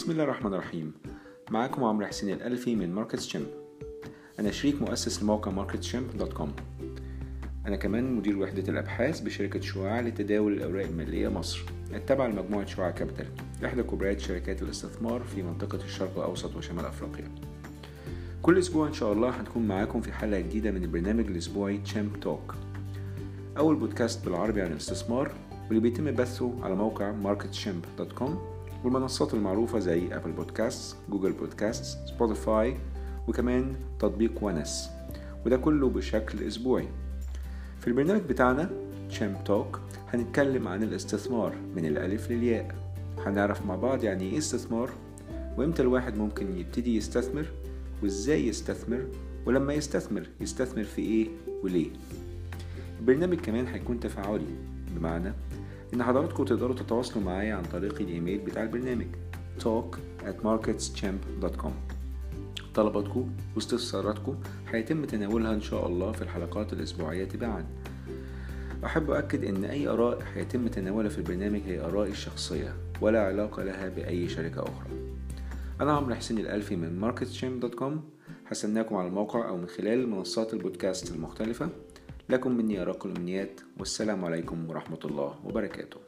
بسم الله الرحمن الرحيم. معاكم عمرو حسين الألفي من Market Chimp أنا شريك مؤسس لموقع Market Chimp dot com أنا كمان مدير وحدة الأبحاث بشركة شعاع لتداول الأوراق المالية مصر. التابعة لمجموعة شعاع كابيتال إحدى كبريات شركات الاستثمار في منطقة الشرق الأوسط وشمال أفريقيا. كل أسبوع إن شاء الله هنكون معاكم في حلقة جديدة من البرنامج الأسبوعي Chimp Talk أول بودكاست بالعربي عن الاستثمار واللي بيتم بثه على موقع marketchimp.com والمنصات المعروفة زي Apple Podcast، Google Podcast، Spotify وكمان تطبيق ونس. وده كله بشكل أسبوعي. في البرنامج بتاعنا Chimp Talk هنتكلم عن الاستثمار من الألف للياء. هنعرف مع بعض يعني إيه استثمار وإمتى الواحد ممكن يبتدي يستثمر وإزاي يستثمر ولما يستثمر يستثمر في إيه وليه. البرنامج كمان هيكون تفاعلي. بمعنى إن حضراتكم تقدروا تتواصلوا معايا عن طريق الإيميل بتاع البرنامج talk at marketschamp.com طلباتكم واستفساراتكم هيتم تناولها إن شاء الله في الحلقات الأسبوعية تباعا أحب أؤكد إن أي آراء هيتم تناولها في البرنامج هي آرائي الشخصية ولا علاقة لها بأي شركة أخرى. أنا عمرو حسين الألفي من marketschamp.com هستناكم على الموقع أو من خلال منصات البودكاست المختلفة. لكم مني أرق الأمنيات والسلام عليكم ورحمة الله وبركاته.